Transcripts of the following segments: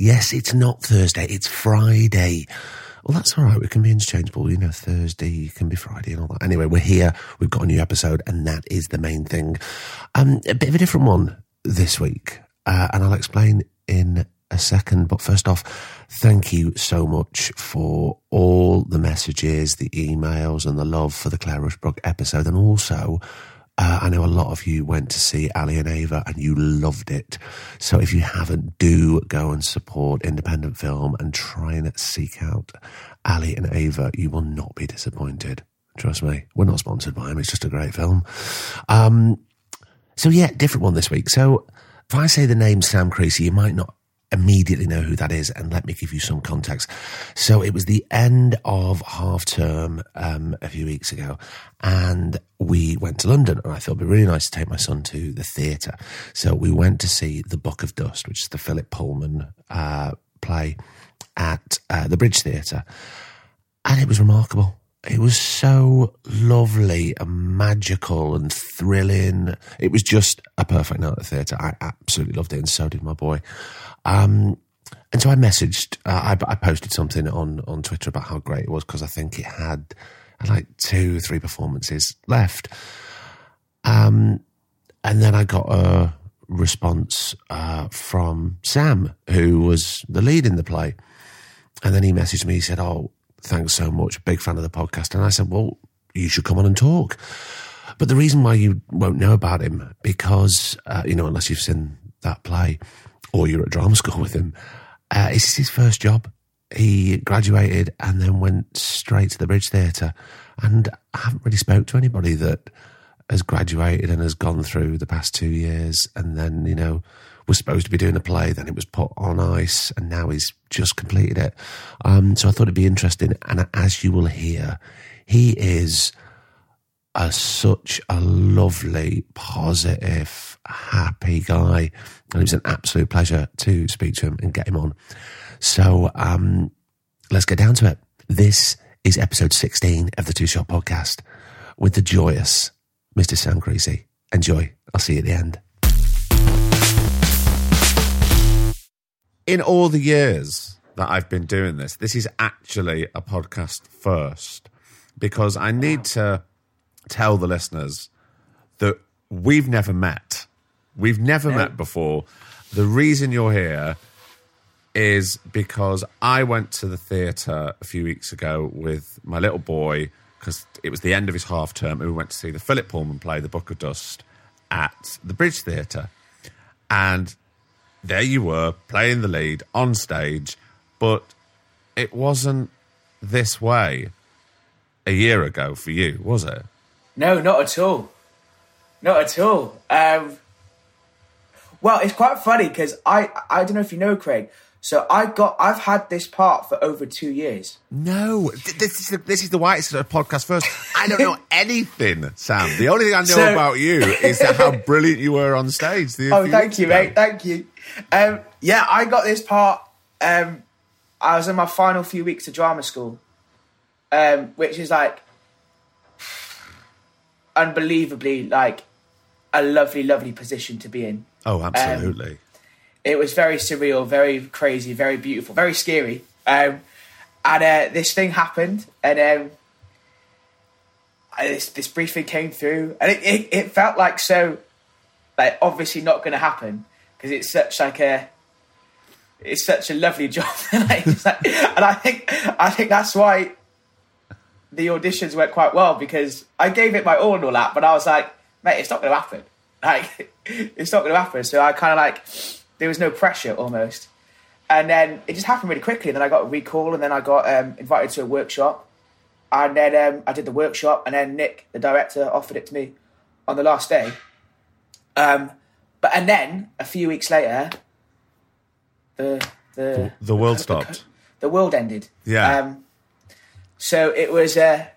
Yes, it's not Thursday, it's Friday. Well, that's all right. We can be interchangeable. You know, Thursday can be Friday and all that. Anyway, we're here. We've got a new episode, and that is the main thing. Um, a bit of a different one this week, uh, and I'll explain in a second. But first off, thank you so much for all the messages, the emails, and the love for the Claire Rushbrook episode, and also uh, I know a lot of you went to see Ali and Ava and you loved it. So if you haven't, do go and support independent film and try and seek out Ali and Ava. You will not be disappointed. Trust me. We're not sponsored by them. It's just a great film. Um, so yeah, different one this week. So if I say the name Sam Creasey, you might not immediately know who that is and let me give you some context. So it was the end of half term um, a few weeks ago and we went to London and I thought it'd be really nice to take my son to the theatre. So we went to see The Book of Dust, which is the Philip Pullman uh, play at uh, the Bridge Theatre. And it was remarkable. It was so lovely and magical and thrilling. It was just a perfect night at the theatre. I absolutely loved it, and so did my boy. Um, and so I messaged, uh, I, I, posted something on, on Twitter about how great it was because I think it had, had like two, three performances left. Um, and then I got a response uh, from Sam, who was the lead in the play. And then he messaged me, he said, Oh, thanks so much. Big fan of the podcast. And I said, Well, you should come on and talk. But the reason why you won't know about him, because, uh, you know, unless you've seen that play or you're at drama school with him, uh, it's his first job. He graduated and then went straight to the Bridge Theatre. And I haven't really spoke to anybody that has graduated and has gone through the past two years and then, you know, was supposed to be doing a play, then it was put on ice, and now he's just completed it. Um, so I thought it'd be interesting. And as you will hear, he is a, such a lovely, positive, happy guy. And it was an absolute pleasure to speak to him and get him on. So um, let's get down to it. This is episode 16 of the Two Shot Podcast with the joyous Mr. Sam Creasey. Enjoy. I'll see you at the end. In all the years that I've been doing this, this is actually a podcast first because I need to tell the listeners that we've never met. We've never met before. The reason you're here is because I went to the theatre a few weeks ago with my little boy because it was the end of his half term and we went to see the Philip Pullman play, The Book of Dust, at the Bridge Theatre. And there you were playing the lead on stage, but it wasn't this way a year ago for you, was it? No, not at all. Not at all. Um, well, it's quite funny because I I don't know if you know Craig. So I got I've had this part for over two years. No, this is the, this is the whitest podcast first. I don't know anything, Sam. The only thing I know So- about you is that how brilliant you were on stage. Oh, thank you, ago. mate. Thank you. Um, yeah, I got this part. Um, I was in my final few weeks of drama school, um, which is like unbelievably like a lovely, lovely position to be in. Oh, absolutely. It was very surreal, very crazy, very beautiful, very scary. Um, and uh, this thing happened, and um, I- this this briefing came through, and it, it, it felt like so, like obviously not going to happen because it's such like a it's such a lovely job, and I think I think that's why the auditions went quite well because I gave it my all and all that, but I was like, mate, it's not going to happen. Like, it's not going to happen. So I kind of like, there was no pressure almost. And then it just happened really quickly. And then I got a recall, and then I got um, invited to a workshop. And then um, I did the workshop, and then Nick, the director, offered it to me on the last day. Um, but and then a few weeks later, the the The world stopped. the world ended. Yeah. Um, so it was a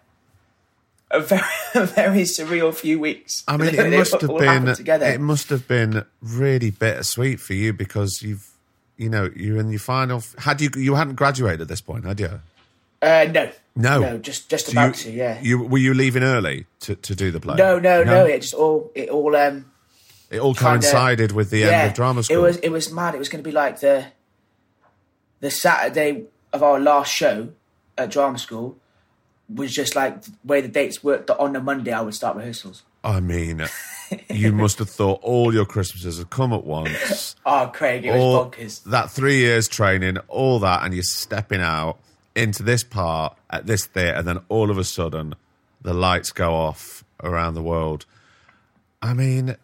a very a very surreal few weeks. I mean, it must have been together. it must have been really bittersweet for you because you've you know you're in your final. Had you you hadn't graduated at this point, had you? uh, no, No. no, just just So about you, to. Yeah. You were you leaving early to, to do the play? no, no, no, It just all it all um It all coincided with the yeah. end of drama school. It was it was mad. It was going to be like the the Saturday of our last show at drama school was just like the way the dates worked. That on the Monday I would start rehearsals. I mean, you must have thought all your Christmases had come at once. Oh, Craig, it was bonkers. that three years training, all that, and you're stepping out into this part at this theatre, and then all of a sudden the lights go off around the world. I mean,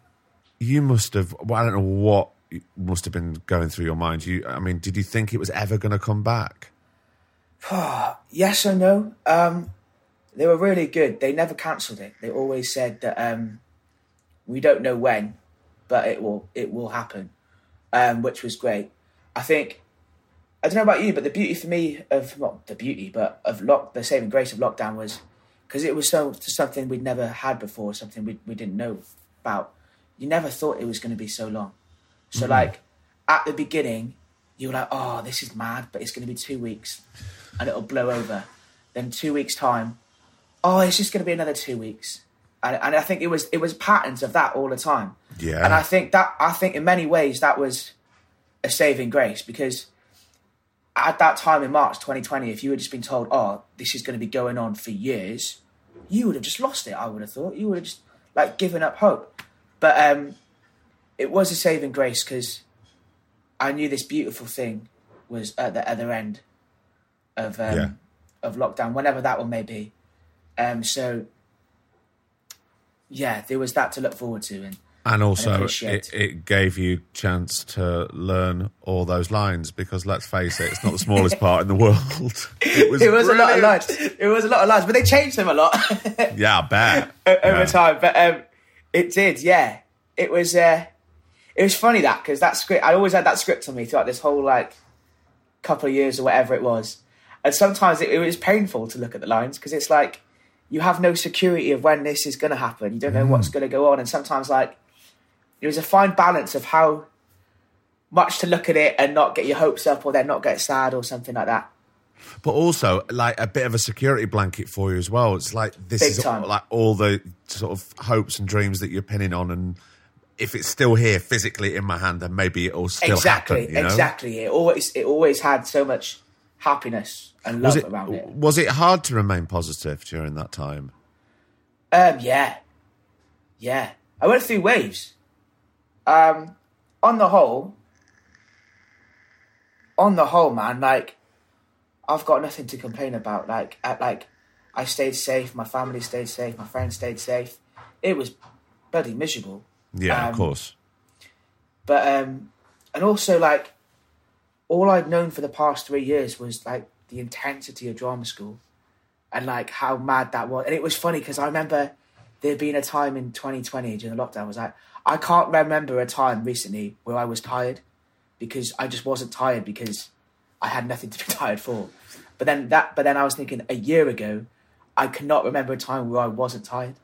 you must have. Well, I don't know what must have been going through your mind. You, I mean, did you think it was ever going to come back? Yes or no? Um, they were really good. They never cancelled it. They always said that um, we don't know when, but it will it will happen, um, which was great. I think I don't know about you, but the beauty for me of not the beauty, but of lock the saving grace of lockdown was because it was so something we'd never had before, something we we didn't know about. You never thought it was going to be so long. So mm-hmm. like at the beginning, you were like, "Oh, this is mad," but it's going to be two weeks, and it'll blow over. Then two weeks time, oh, it's just going to be another two weeks, and and I think it was it was patterns of that all the time. Yeah. and I think that I think in many ways that was a saving grace because at that time in March 2020, if you had just been told, "Oh, this is going to be going on for years," you would have just lost it. I would have thought you would have just like given up hope. But um, it was a saving grace because I knew this beautiful thing was at the other end of um, Yeah. of lockdown, whenever that one may be. Um, so yeah, there was that to look forward to, and And also, it, it gave you chance to learn all those lines because let's face it, it's not the smallest part in the world. It was, it was a lot of lines. It was a lot of lines, but they changed them a lot. Yeah, I bet. over Yeah. time. But um, it did, yeah. It was uh, it was funny that because that script I always had that script on me throughout this whole like couple of years or whatever it was, and sometimes it, it was painful to look at the lines because it's like you have no security of when this is going to happen. You don't know Mm. what's going to go on, and sometimes like it was a fine balance of how much to look at it and not get your hopes up or then not get sad or something like that. But also, like a bit of a security blanket for you as well. It's like this Big is time. like all the sort of hopes and dreams that you're pinning on, and if it's still here physically in my hand, then maybe it'll still exactly, happen. You know? exactly. It always it always had so much happiness and love Was it around it. was it hard to remain positive during that time? Um, yeah, yeah. I went through waves. Um, on the whole, on the whole, man, like I've got nothing to complain about. Like, at, like I stayed safe, my family stayed safe, my friends stayed safe. It was bloody miserable, Yeah, Um, of course. but um, and also like all I'd known for the past three years was like the intensity of drama school and like how mad that was. And it was funny because I remember there being a time in 2020 during the lockdown. I was like, I can't remember a time recently where I was tired because I just wasn't tired because I had nothing to be tired for. But then that, but then I was thinking a year ago, I cannot remember a time where I wasn't tired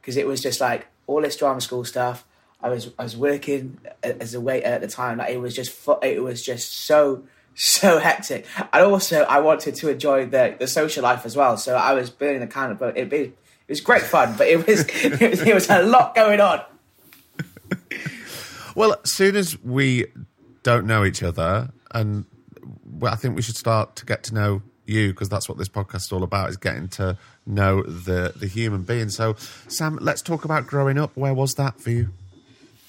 because it was just like all this drama school stuff. I was I was working as a waiter at the time. Like it was just fu- it was just so so hectic. And also I wanted to enjoy the the social life as well. So I was burning the candle, but it, it was great fun. But it was it was, it was a lot going on. Well, as soon as we don't know each other, and well, I think we should start to get to know you because that's what this podcast is all about: is getting to know the the human being. So, Sam, let's talk about growing up. Where was that for you?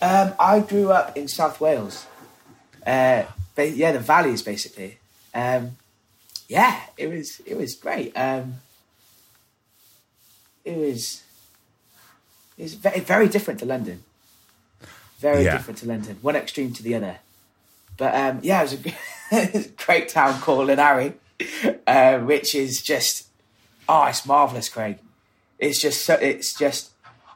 Um, I grew up in South Wales. Uh, ba- yeah, the valleys basically. Um, yeah, it was it was great. Um, it was it was very, very different to London. Very Yeah. different to London. One extreme to the other. But um, yeah, it was, a, g- it was a great town called Llanharry, uh, which is just oh, it's marvelous, Craig. It's just so, it's just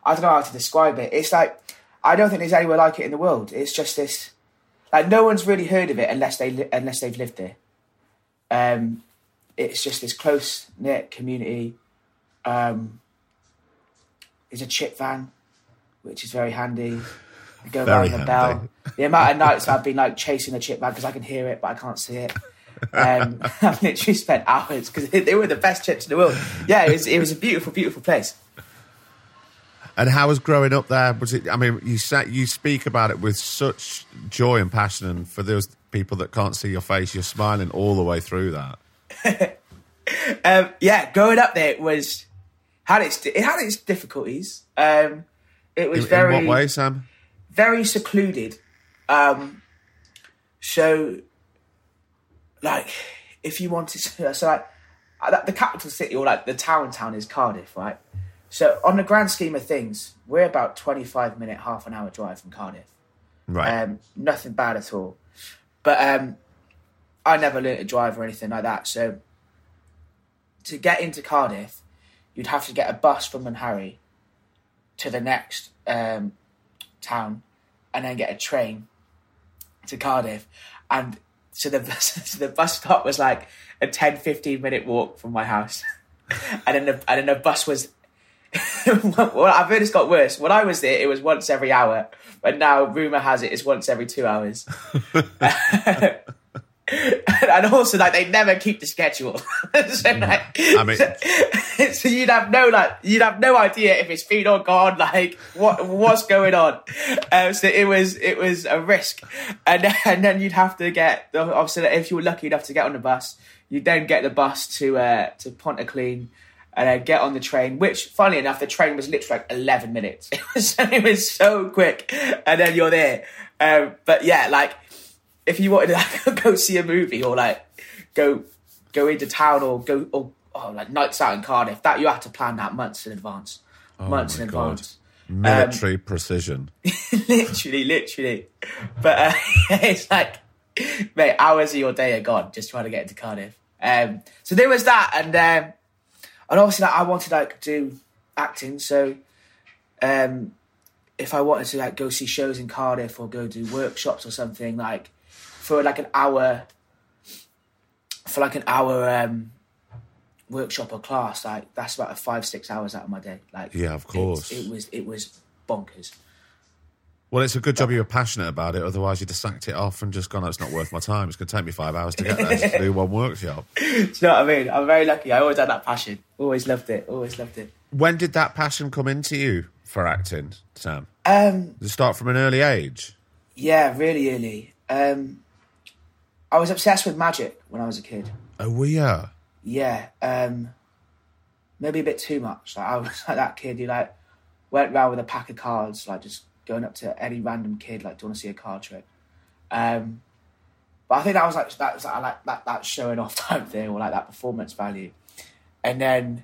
I don't know how to describe it. It's like I don't think there's anywhere like it in the world. It's just this like no one's really heard of it unless they unless they've lived there. Um, it's just this close knit community. Um, there's a chip van, which is very handy. I go Very around the bell. The amount of nights I've been like chasing a chip van because I can hear it but I can't see it. Um, I've literally spent hours because they were the best chips in the world. Yeah, it was, it was a beautiful, beautiful place. And how was growing up there? Was it? I mean, you sa you speak about it with such joy and passion, and for those people that can't see your face, you're smiling all the way through that. Um, yeah, growing up there was had its it had its difficulties. Um, it was In, very in what way, Sam? Very secluded. Um, so, like, if you wanted to, so like, uh, the capital city or like the town town is Cardiff, right? So, on the grand scheme of things, we're about twenty-five minute, half an hour drive from Cardiff. Right. Um, nothing bad at all. But um, I never learnt to drive or anything like that. So to get into Cardiff, you'd have to get a bus from Llanharry to the next um, town and then get a train to Cardiff. And so the bus, so the bus stop was like a 10, 15 minute walk from my house. and then the, and then the bus was well, I've heard it's got worse. When I was there, it was once every hour, but now rumor has it it's once every two hours. and also, like they never keep the schedule. so, like, I mean- so, so you'd have no like you'd have no idea if it's been or gone. Like what what's going on? Um, so it was it was a risk, and then, and then you'd have to get obviously if you were lucky enough to get on the bus, you'd then get the bus to uh, to Pontyclun and then get on the train. Which, funnily enough, the train was literally like eleven minutes. It was it was so quick, and then you're there. Um, but yeah, like if you wanted to like, go see a movie or like go go into town or go or oh, like nights out in Cardiff, that you had to plan that months in advance. months Oh my in God. advance. Military precision. literally, literally. But uh, it's like, mate, hours of your day are gone just trying to get into Cardiff. Um, so there was that, and um, and obviously, like, I wanted like do acting. So, um, if I wanted to like go see shows in Cardiff or go do workshops or something, like for like an hour, for like an hour um, workshop or class, like that's about a five six hours out of my day. Like, Yeah, of course. it was it was bonkers. Well, it's a good job you were passionate about it. Otherwise, you'd have sacked it off and just gone, oh, it's not worth my time. It's going to take me five hours to get there to do one workshop. Do you know what I mean? I'm very lucky. I always had that passion. Always loved it. Always loved it. When did that passion come into you for acting, Sam? Um, Did it start from an early age? yeah, really early. Um, I was obsessed with magic when I was a kid. Oh, were you? Yeah, um, maybe a bit too much. Like I was like that kid who like went around with a pack of cards, like just going up to any random kid, like, do you want to see a card trick? Um, but I think that was like that was like, like that that showing off type thing or like that performance value. And then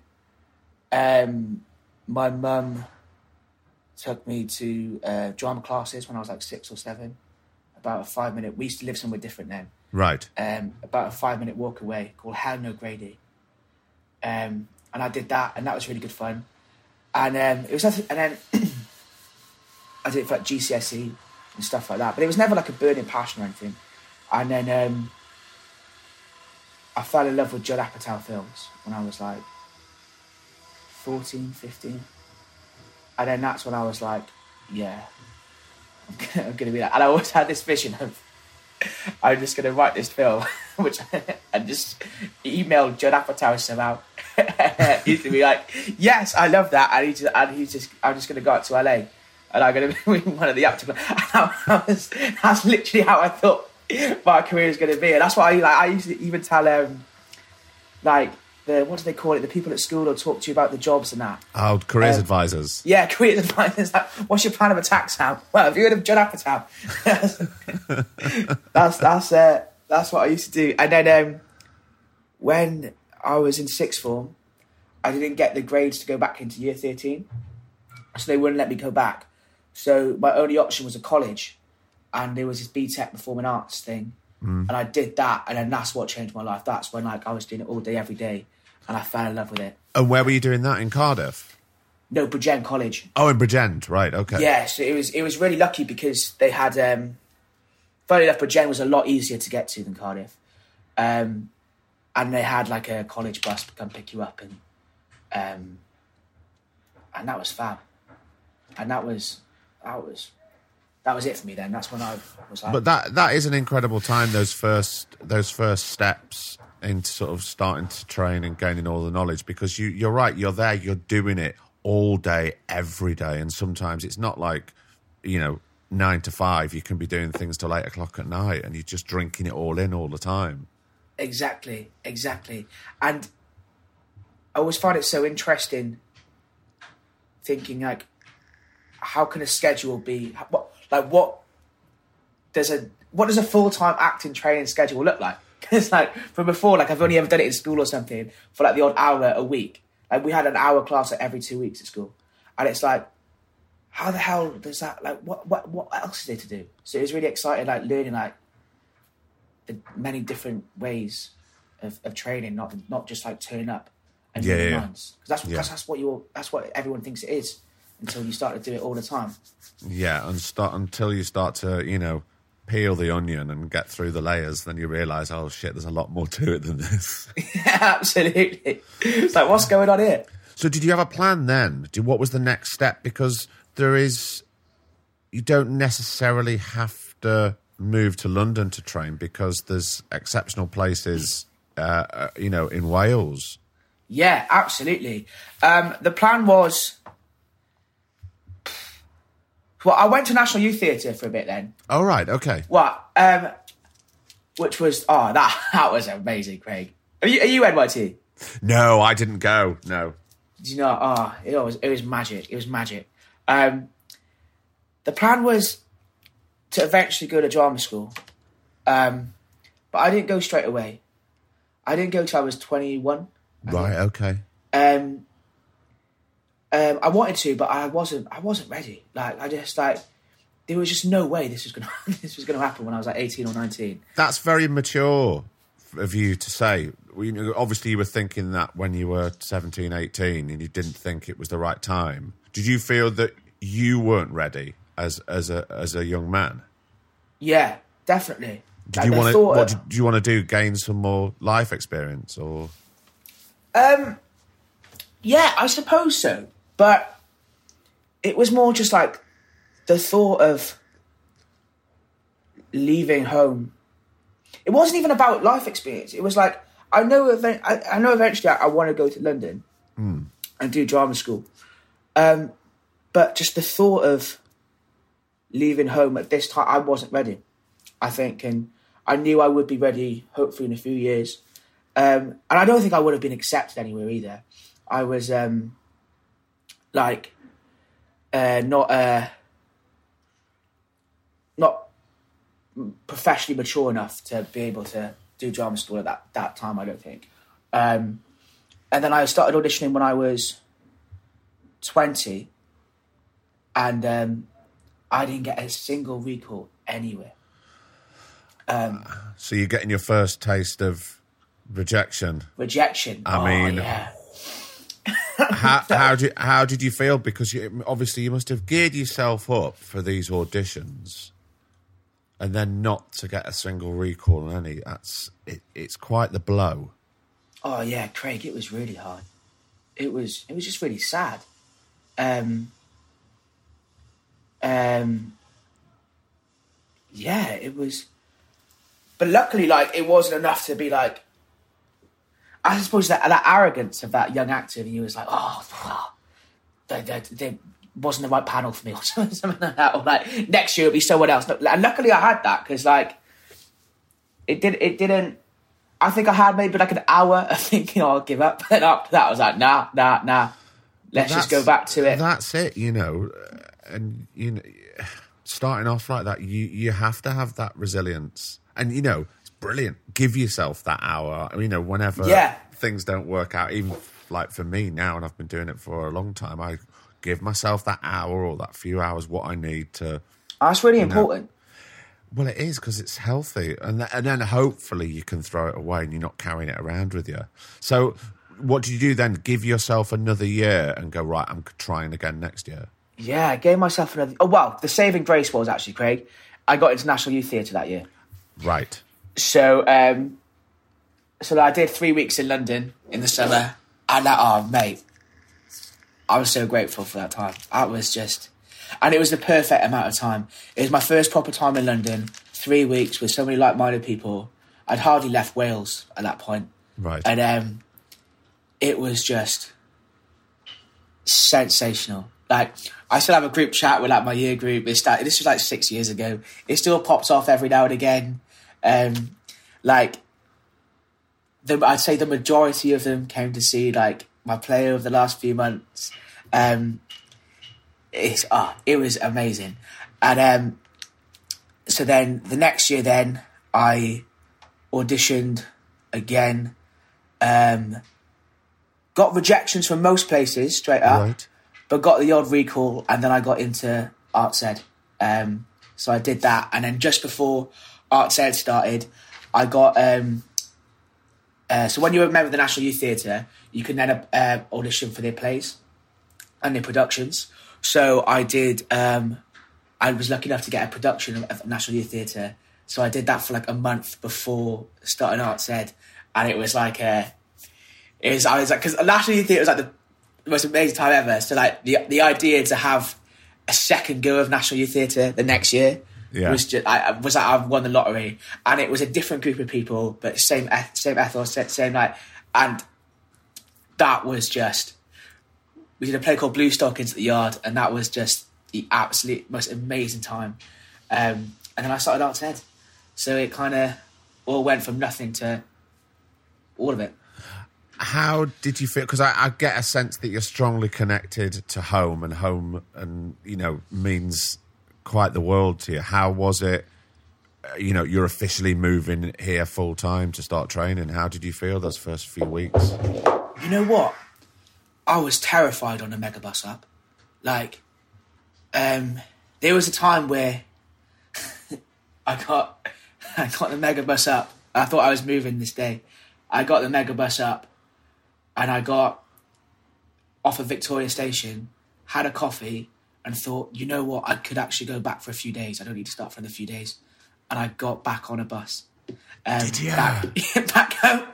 um, my mum took me to uh, drama classes when I was like six or seven. About a five minute. We used to live somewhere different then Right. um, about a five minute walk away called Helen O'Grady. Um, and I did that, and that was really good fun. And um, it was, and then I did it for like GCSE and stuff like that. But it was never like a burning passion or anything. And then um, I fell in love with Judd Apatow films when I was like 14, 15. And then that's when I was like, yeah, I'm I'm gonna be that. And I always had this vision of I'm just going to write this film, which and just email Judd Apatow somehow. he's going to be like, yes, I love that, and he's just, and he's just, I'm just going to go out to LA, and I'm going to be one of the actors. I, I that's literally how I thought my career was going to be, and that's why I like. I used to even tell um, like the what do they call it? The people at school will talk to you about the jobs and that. Oh, careers Um, advisors. Yeah, careers advisors. Like, what's your plan of attack, Sam? Well, have you heard of Judd Apatow? that's that's uh, that's what I used to do. And then um, when I was in sixth form, I didn't get the grades to go back into year thirteen, so they wouldn't let me go back. So my only option was a college, and there was this BTEC Performing Arts thing, and I did that, and then that's what changed my life. That's when like I was doing it all day, every day, and I fell in love with it. And where were you doing that in Cardiff? No, Bridgend College. Oh, in Bridgend, right? Okay. Yeah, so it was it was really lucky because they had. Um, funny enough, Bridgend was a lot easier to get to than Cardiff, um, and they had like a college bus come pick you up, and um, and that was fab, and that was that was that was it for me. Then that's when I was like, But that that is an incredible time. Those first those first steps into sort of starting to train and gaining all the knowledge because you you're right. You're there. You're doing it all day, every day, and sometimes it's not like you know nine to five. You can be doing things till eight o'clock at night, and you're just drinking it all in all the time. Exactly, exactly. And I always find it so interesting thinking like how can a schedule be what like what does a what does a full time acting training schedule look like? It's like from before, like I've only ever done it in school or something for like the odd hour a week. Like we had an hour class like every two weeks at school. And it's like how the hell does that like what what what else is there to do? So it was really exciting like learning like the many different ways of, of training, not not just like turning up and Yeah, doing yeah. Because that's, Yeah. that's that's what you all that's what everyone thinks it is until you start to do it all the time. Yeah, and start until you start to you know peel the onion and get through the layers, then you realise, oh shit, there's a lot more to it than this. Absolutely. It's like what's going on here? So, did you have a plan then? Do, what was the next step? Because there is, you don't necessarily have to move to London to train because there's exceptional places, uh, uh, you know, in Wales. Yeah, absolutely. Um, the plan was. Well, I went to National Youth Theatre for a bit then. Oh, right, okay. What? Um, which was oh that that was amazing, Craig. Are you, are you NYT? No, I didn't go. No. Do you know? Oh, it was it was magic. It was magic. Um, the plan was to eventually go to drama school, um, but I didn't go straight away. I didn't go till I was twenty one. Right, okay. Um, um, I wanted to, but I wasn't. I wasn't ready. Like I just like there was just no way this was gonna this was gonna happen when I was like eighteen or nineteen. That's very mature of you to say. Obviously, you were thinking that when you were 17, 18 and you didn't think it was the right time. Did you feel that you weren't ready as, as, a, as a young man? Yeah, definitely. Did Like, you want to? What did, do you want to do? Gain some more life experience, or Um, yeah, I suppose so. But it was more just like the thought of leaving home. It wasn't even about life experience. It was like I know. Event, I, I know eventually I, I want to go to London and do drama school. Um, but just the thought of leaving home at this time, I wasn't ready. I think, and I knew I would be ready. Hopefully, in a few years. Um, and I don't think I would have been accepted anywhere either. I was um, like uh, not uh, not professionally mature enough to be able to do drama school at that that time. I don't think. Um, and then I started auditioning when I was twenty, and um, I didn't get a single recall anywhere. so you're getting your first taste of rejection. Rejection. I Oh, mean- yeah. How how did how did you feel? Because you, obviously you must have geared yourself up for these auditions, and then not to get a single recall on any. That's it, it's quite the blow. Oh yeah, Craig, it was really hard. It was it was just really sad. Um um yeah, it was but luckily like it wasn't enough to be like I suppose that that arrogance of that young actor and he was like, oh, they, they, they wasn't the right panel for me or something like that. Or like next year it'll be someone else. And luckily I had that because like it did it didn't I think I had maybe like an hour of thinking, oh, I'll give up. And after that, I was like, nah, nah, nah. Let's just go back to it. That's it, you know. And you know, starting off like that, you you have to have that resilience. And you know, brilliant. Give yourself that hour. You know, whenever Yeah. things don't work out, even like for me now, and I've been doing it for a long time, I give myself that hour or that few hours what I need to. That's really important. Well, it is because it's healthy, and th- and then hopefully you can throw it away and you're not carrying it around with you. So, what do you do then? Give yourself another year and go right. I'm trying again next year. Yeah, I gave myself another. Oh, well, the saving grace was actually, Craig. I got into National Youth Theatre that year. Right. So, um, so I did three weeks in London in the summer, and that, oh, mate, I was so grateful for that time. That was just, and it was the perfect amount of time. It was my first proper time in London. Three weeks with so many like-minded people. I'd hardly left Wales at that point, Right. and um, it was just sensational. Like I still have a group chat with like my year group. It's that this was like six years ago. It still pops off every now and again. Um, like the, I'd say the majority of them came to see like my play over the last few months. Um, it's ah, it was amazing, and um, so then the next year, then I auditioned again. Um, got rejections from most places straight up Right. but got the odd recall, and then I got into Arts Ed. Um, so I did that, and then just before Arts Ed started, I got. Um, uh, so when you were a member of the National Youth Theatre, you can then uh, audition for their plays and their productions. So I did. Um, I was lucky enough to get a production of National Youth Theatre. So I did that for like a month before starting Arts Ed, and it was like a. It was, I was like, because National Youth Theatre was like the the most amazing time ever. So like the the idea to have a second go of National Youth Theatre the next year Yeah. was just I was like I've won the lottery, and it was a different group of people, but same same ethos, same like, and that was just. We did a play called Blue Stockings at the Yard, and that was just the absolute most amazing time. Um, and then I started Arts Ed, so it kind of all went from nothing to all of it. How did you feel? Because I, I get a sense that you're strongly connected to home, and home, and you know, means quite the world to you. How was it? You know, you're officially moving here full time to start training. How did you feel those first few weeks? You know what? I was terrified on the megabus up. Like, um, there was a time where I got I got the megabus up. I thought I was moving this day. I got the megabus up, and I got off of Victoria Station, had a coffee, and thought, you know what? I could actually go back for a few days. I don't need to start for another few days. And I got back on a bus. Um, Did ya? Back, back home.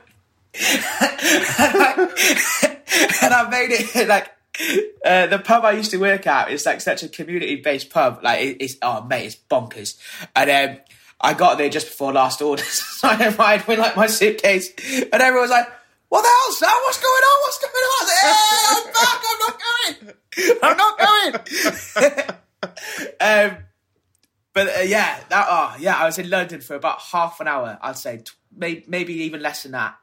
and I made it like uh, the pub I used to work at is like such a community based pub. Like it, it's oh mate, it's bonkers. And um, I got there just before last orders, so I arrived with like my suitcase, and everyone was like. What the hell, Sam? What's going on? What's going on? I was like, "Eh, I'm back. I'm not going. I'm not going. um, but uh, yeah, that oh yeah, I was in London for about half an hour. I'd say t- maybe maybe even less than that.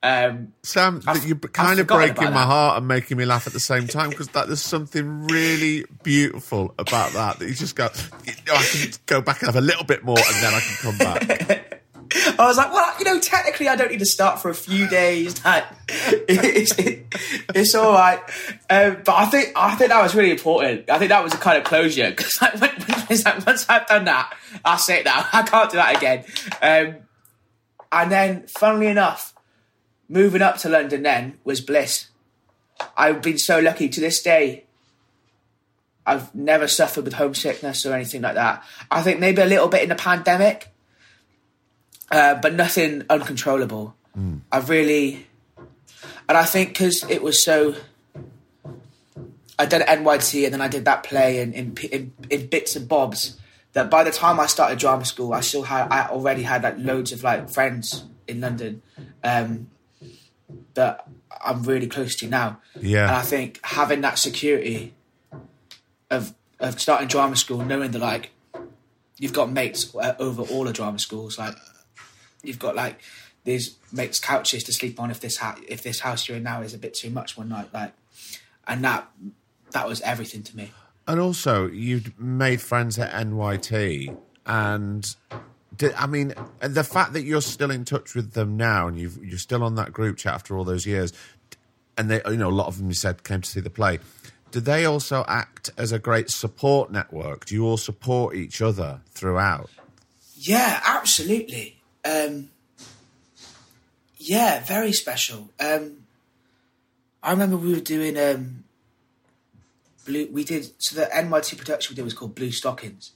Um, Sam, I've- you're I've kind of breaking my that. heart and making me laugh at the same time because that there's something really beautiful about that. That you just go, I can go back and have a little bit more, and then I can come back. I was like, well, you know, technically, I don't need to start for a few days. Like, it's, it's all right. Um, but I think I think that was really important. I think that was a kind of closure because like, when, when like, once I've done that, that's it now. I can't do that again. Um, and then, funnily enough, moving up to London then was bliss. I've been so lucky to this day. I've never suffered with homesickness or anything like that. I think maybe a little bit in the pandemic uh, but nothing uncontrollable. I've really, and I think because it was so, I did NYT and then I did that play in, in in in bits and bobs. That by the time I started drama school, I still had I already had like loads of like friends in London um, that I'm really close to now. Yeah. and I think having that security of of starting drama school, knowing that like you've got mates uh, over all the drama schools, like you've got like these mates couches to sleep on if this ha- if this house you're in now is a bit too much one night like and that that was everything to me And also, you'd made friends at NYT, and did, I mean, the fact that you're still in touch with them now, and you've, you're still on that group chat after all those years, and they, you know, a lot of them you said came to see the play. Do they also act as a great support network? Do you all support each other throughout? Yeah, absolutely. Um, yeah, very special. Um, I remember we were doing um, blue. We did so the NYT production we did was called Blue Stockings,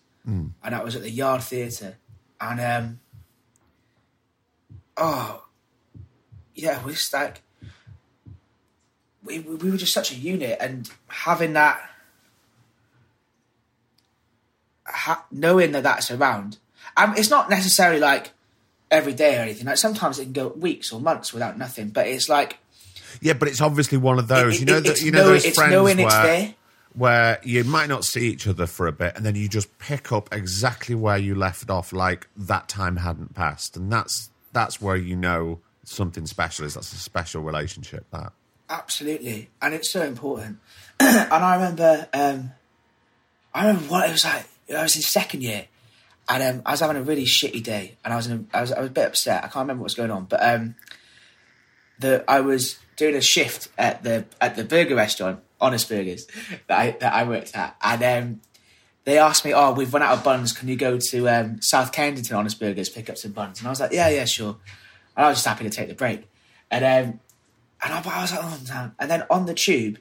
and that was at the Yard Theatre. And um, oh, yeah, we just like we we we were just such a unit, and having that, ha- knowing that that's around. Um, it's not necessarily like every day or anything. Like sometimes it can go weeks or months without nothing. But it's like Yeah, but it's obviously one of those. it- you know, that you know knowing- those it's friends knowing where, it's there. where you might not see each other for a bit, and then you just pick up exactly where you left off, like that time hadn't passed, and that's that's where you know something special is. That's a special relationship. That Absolutely, and it's so important. and I remember, um, I remember what it was like. I was in second year, and um, I was having a really shitty day, and I was in a, I was I was a bit upset. I can't remember what was going on, but um, the I was doing a shift at the at the burger restaurant, Honest Burgers, that I that I worked at, and um, they asked me, "Oh, we've run out of buns. Can you go to um, South Kensington Honest Burgers pick up some buns?" And I was like, "Yeah, yeah, sure." And I was just happy to take the break, and um, and I, I was like, "Oh, damn!" And then on the tube,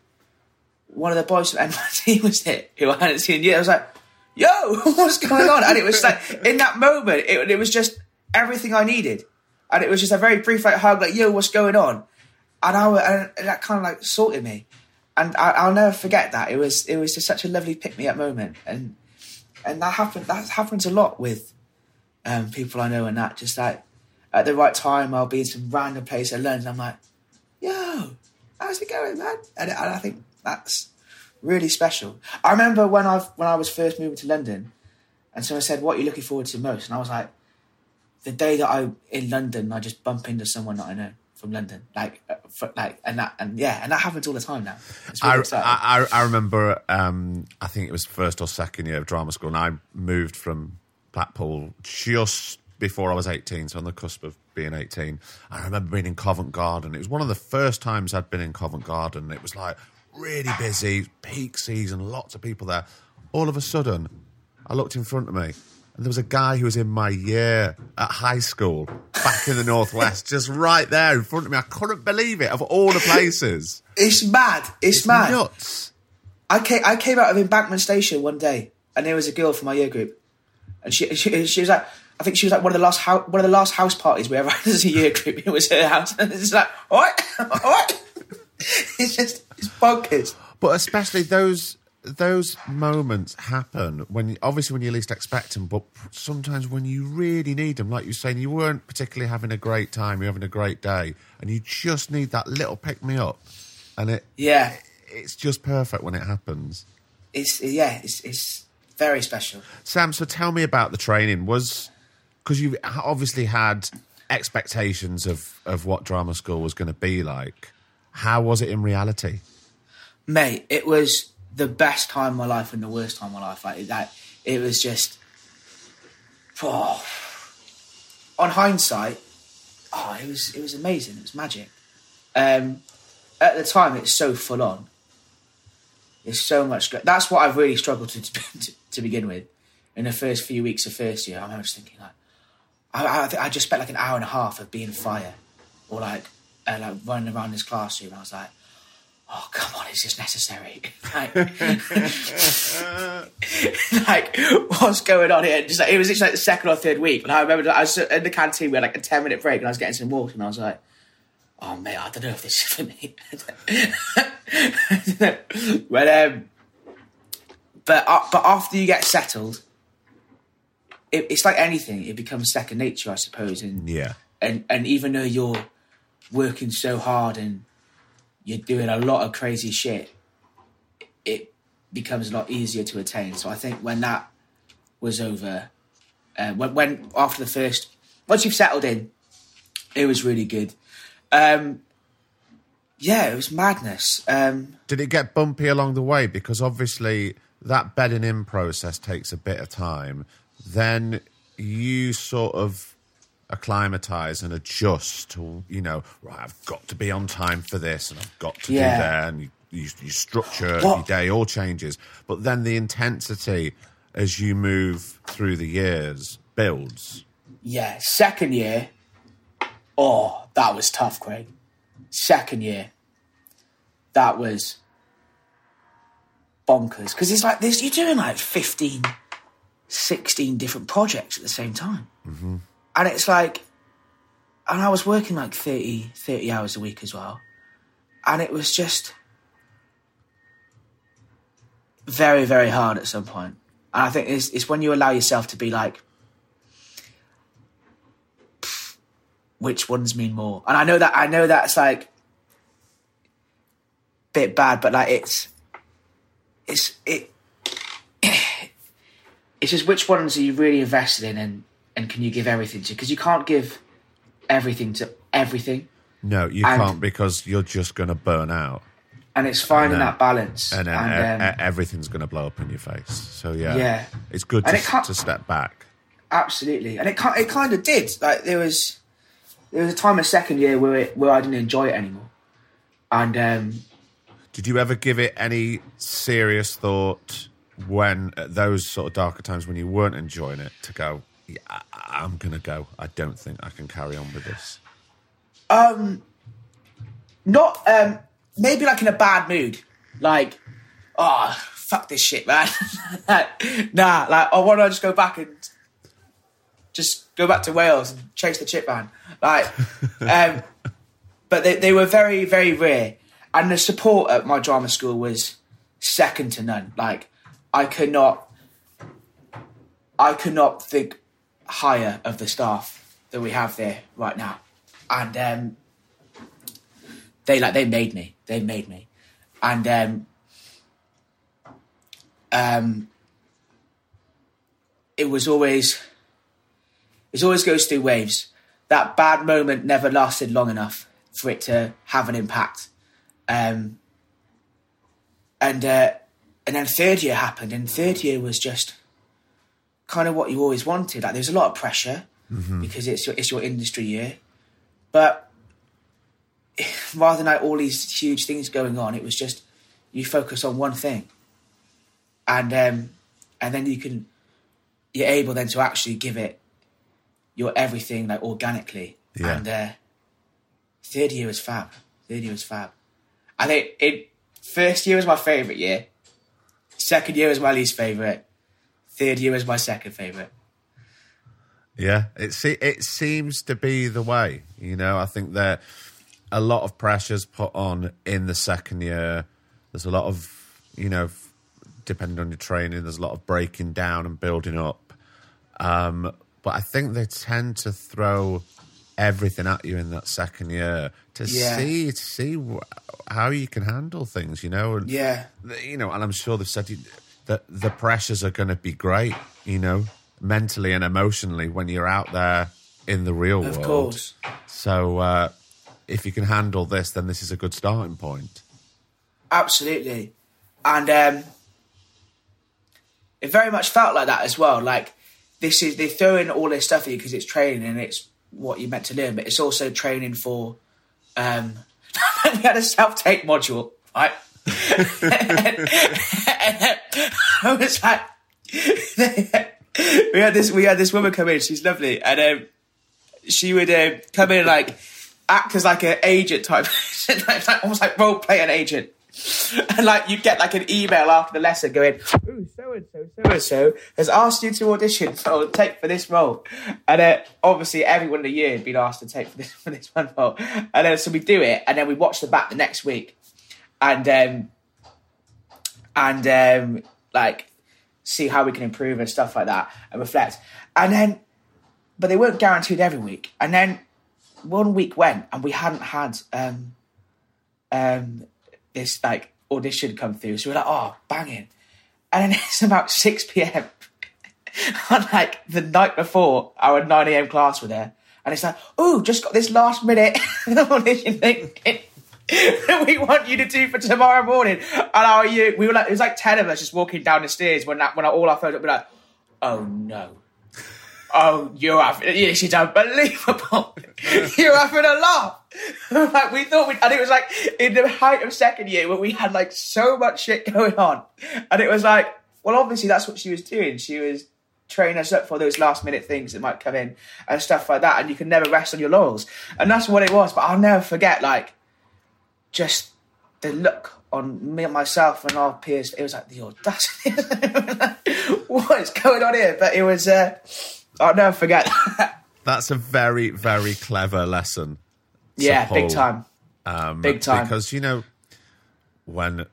one of the boys from NYT was there who I hadn't seen yet. I was like, "Yo, what's going on?" And it was like in that moment, it, it was just everything I needed, and it was just a very brief like hug, like, "Yo, what's going on?" And I and that kind of like sorted me, and I, I'll never forget that. It was it was just such a lovely pick me up moment, and and that happened. That happens a lot with um, people I know, and that just like at the right time, I'll be in some random place at London. I'm like, "Yo, how's it going, man?" And, and I think that's really special. I remember when I when I was first moving to London, and someone said, "What are you looking forward to most?" And I was like, "The day that I'm in London, I just bump into someone that I know from London, like, uh, for, like, and that, and yeah, and that happens all the time now. Really I. I, I I remember. Um, I think it was first or second year of drama school, and I moved from Blackpool just before I was eighteen, so on the cusp of being eighteen. I remember being in Covent Garden. It was one of the first times I'd been in Covent Garden. It was like really busy, peak season, lots of people there. All of a sudden, I looked in front of me. And there was a guy who was in my year at high school back in the Northwest, just right there in front of me. I couldn't believe it, of all the places. it's mad. It's, mad. Nuts. I came, I came out of Embankment Station one day, and there was a girl from my year group, and she she, she was like, I think she was like one of the last house one of the last house parties we ever had as a year group. It was her house, and it's like, all right, all right. it's just it's bonkers. But especially those those moments happen when obviously when you least expect them, but sometimes when you really need them, like you're saying, you weren't particularly having a great time, you're having a great day, and you just need that little pick me up, and it Yeah, it's just perfect when it happens. it's yeah, it's it's very special. Sam, so tell me about the training. Was because you obviously had expectations of of what drama school was going to be like. How was it in reality? Mate, it was the best time of my life and the worst time of my life. Like that, it was just. Oh, on hindsight, oh, it was it was amazing. It was magic. Um, at the time, it's so full on. It's so much. go- That's what I've really struggled to, to to begin with. In the first few weeks of first year, I just thinking like, I, I, I just spent like an hour and a half of being fire, or like, uh, like running around this classroom. I was like, oh come on, is this necessary? like, like, what's going on here? Just like, it was just like the second or third week, and I remember I was in the canteen. We had like a ten minute break, and I was getting some water, and I was like, oh mate, I don't know if this is for me. but um, but uh, but after you get settled, it, it's like anything; it becomes second nature, I suppose, and Yeah. and and even though you're working so hard and you're doing a lot of crazy shit, it becomes a lot easier to attain. So I think when that was over, uh, when, when after the first, once you've settled in, It was really good. Um, yeah, it was madness. Um, Did it get bumpy along the way? Because obviously that bedding in process takes a bit of time. Then you sort of acclimatize and adjust to, you know, right, I've got to be on time for this and I've got to Yeah. do that. And you, you, you structure What- your day, all changes. But then the intensity as you move through the years builds. yeah, second year. Oh, that was tough, Craig. Second year, that was bonkers because it's like this. You're doing like 15, 16 different projects at the same time, mm-hmm. And it's like, and I was working like 30, 30 hours a week as well, and it was just very, very hard at some point. And I think it's, it's when you allow yourself to be like, which ones mean more. And I know that I know that's like bit bad, but like it's it's it it's just which ones are you really invested in and and can you give everything to? Because you can't give everything to everything, No, you And- can't because you're just going to burn out. and it's finding No. that balance. and, then And, um, everything's going to blow up in your face. So yeah, Yeah. it's good And to, it to step back. absolutely, and it it kind of did. Like there was there was a time in second year where it, where I didn't enjoy it anymore, and um, Did you ever give it any serious thought when at those sort of darker times when you weren't enjoying it to go? I, I'm going to go. I don't think I can carry on with this. Um, not um maybe like in a bad mood. Like oh fuck this shit man. Nah like oh why don't i just go back and just go back to wales and chase the chip van. Like um but they, they were very very rare. And the support at my drama school was second to none. Like i could not i could not think higher of the staff that we have there right now and um they like they made me. They made me, and um, um, it was always it always goes through waves. That bad moment never lasted long enough for it to have an impact, um, and uh, and then third year happened, and third year was just kind of what you always wanted. Like there's a lot of pressure because it's your it's your industry year, but rather than like all these huge things going on, it was just you focus on one thing, and um, and then you can you're able then to actually give it your everything like organically. Yeah. And uh, third year was fab. Third year was fab. I think it first year was my favorite year. Second year was my least favorite. Third year was my second favorite. Yeah, it se- it seems to be the way. You know, I think that a lot of pressures put on in the second year. There's a lot of, you know, depending on your training, there's a lot of breaking down and building up. Um, but I think they tend to throw everything at you in that second year to Yeah. see to see wh- how you can handle things. You know, and Yeah. you know, and I'm sure they've said you- that the pressures are going to be great, you know, mentally and emotionally when you're out there in the real Of world. Of course. So uh, if you can handle this, then this is a good starting point. Absolutely. And um, it very much felt like that as well. Like this is they throw in all this stuff at you because it's training and it's what you're meant to learn, but it's also training for. Um, we had a self-tape module, right? I was like, we had this we had this woman come in. She's lovely, and um, she would um, come in like act as like an agent type, like, almost like role play an agent. And like you'd get like an email after the lesson going, "Ooh, so and so, so and so has asked you to audition or take for this role," and uh, obviously everyone in the year had been asked to take for this for this one role, and then so we do it, and then we watch the back the next week, and um, and um, like see how we can improve and stuff like that, and reflect, and then, but they weren't guaranteed every week, and then one week went and we hadn't had um, um, this like audition come through. So we're like, oh, banging. And then it's about 6 p.m. on like the night before our 9 a.m. class were there. and it's like, oh, just got this last minute audition thing. we want you to do for tomorrow morning. And are you? We were like, it was like ten of us just walking down the stairs when that when all our phones be like, oh no. Oh, you're having this is unbelievable. you're having a laugh. like we thought we and it was like in the height of second year when we had like so much shit going on. And it was like, well obviously that's what she was doing. She was training us up for those last minute things that might come in and stuff like that. And you can never rest on your laurels. And that's what it was. But I'll never forget like just the look on me myself and our peers. It was like the audacity. what is going on here? But it was. Uh, I'll never forget. That's a very, very clever lesson. Yeah, big time. Um, big time. Because you know, when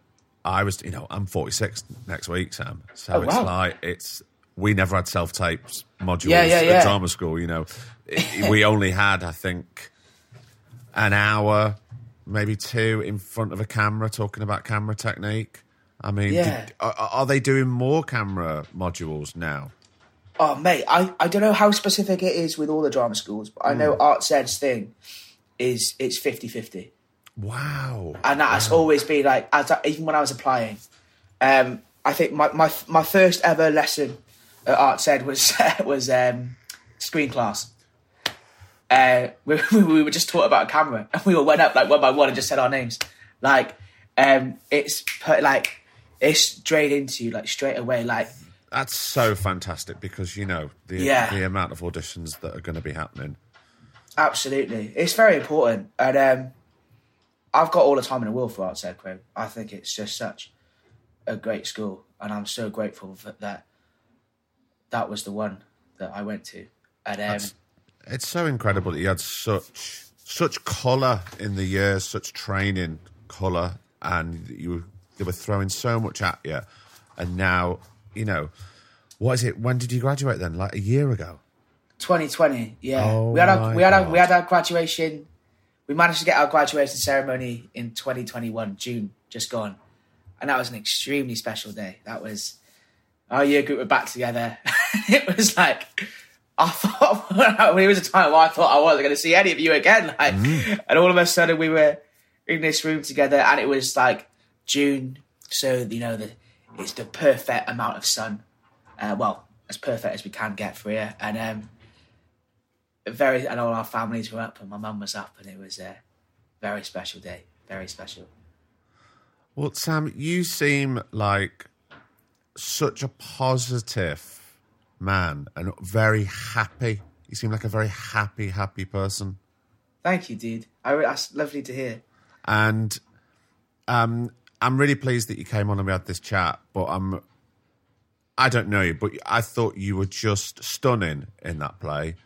I was, you know, I'm 46 next week, Sam. So Oh, it's wow. like it's we never had self tapes modules Yeah, yeah, yeah. at drama school. You know, we only had, I think, an hour, maybe two, in front of a camera talking about camera technique. I mean, Yeah. did- are, are they doing more camera modules now? Oh, mate, I, I don't know how specific it is with all the drama schools, but I know ArtsEd's thing is it's 50 50. Wow. And that's always been like, as I, even when I was applying, um, I think my, my my first ever lesson at ArtsEd was was um, screen class. Uh, we, we were just taught about a camera, and we all went up like one by one and just said our names. Like, um, it's put like it's straight into you, like straight away. Like, That's so fantastic because you know the Yeah. the amount of auditions that are going to be happening. Absolutely, it's very important, and um, I've got all the time in the world for Arts Crew. I think it's just such a great school, and I'm so grateful that that, that was the one that I went to. And um, It's so incredible that you had such such colour in the years, such training colour, and you were, they were throwing so much at you, and now you know what is it? When did you graduate? Then, like a year ago. 2020, yeah, Oh we had our we had our, we had our graduation. We managed to get our graduation ceremony in 2021, June, just gone, and that was an extremely special day. That was our year group were back together. it was like I thought when it was a time where I thought I wasn't going to see any of you again. Like, and all of a sudden we were in this room together, and it was like June, so you know the it's the perfect amount of sun. Uh, well, as perfect as we can get for here, and um, very and all our families were up, and my mum was up, and it was a very special day, very special. Well, Sam, you seem like such a positive man and very happy. You seem like a very happy, happy person. Thank you, dude. I, that's lovely to hear. and um, I'm really pleased that you came on and we had this chat. But I'm, I don't know you, but I thought you were just stunning in that play,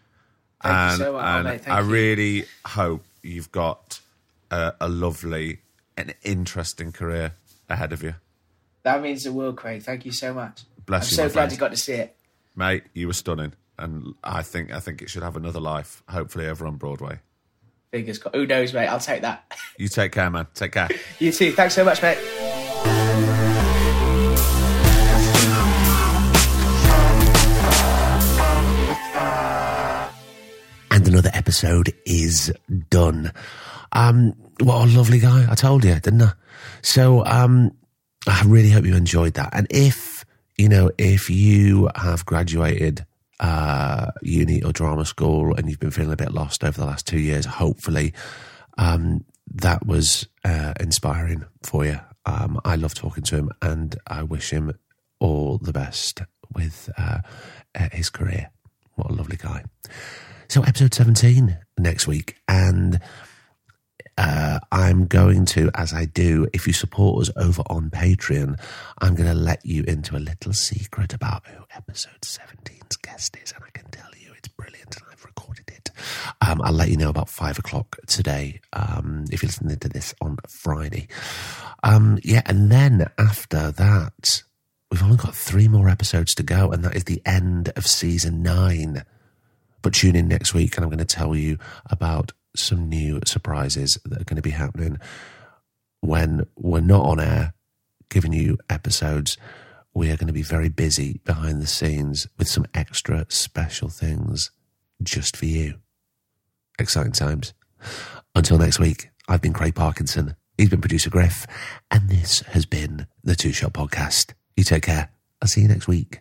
Thank and, you so much, and mate. Thank I you. really hope you've got a, a lovely and interesting career ahead of you, That means the world, Craig. Thank you so much. Bless I'm you, so glad friend. you got to see it. Mate. You were stunning, and I think I think it should have another life, hopefully over on Broadway. Fingers crossed. Who knows, mate? I'll take that. You take care, man. Take care. you too. Thanks so much, mate. and another episode is done. Um, what a lovely guy! I told you, didn't I? So, um, I really hope you enjoyed that. And if you know, if you have graduated uh, uni or drama school and you've been feeling a bit lost over the last two years, hopefully, um, that was uh, inspiring for you. Um, I love talking to him, and I wish him all the best with uh, uh, his career. What a lovely guy. So, episode 17 next week. And uh, I'm going to, as I do, if you support us over on Patreon, I'm going to let you into a little secret about who episode 17's guest is. And I can tell you it's brilliant and I've recorded it. Um, I'll let you know about five o'clock today um, if you're listening to this on Friday. Um, yeah, and then after that, we've only got three more episodes to go, and that is the end of season nine. But tune in next week and I'm going to tell you about some new surprises that are going to be happening when we're not on air giving you episodes. We are going to be very busy behind the scenes with some extra special things just for you. Exciting times. Until next week, I've been Craig Parkinson. He's been producer Griff, and this has been the Two Shot Podcast. You take care. I'll see you next week.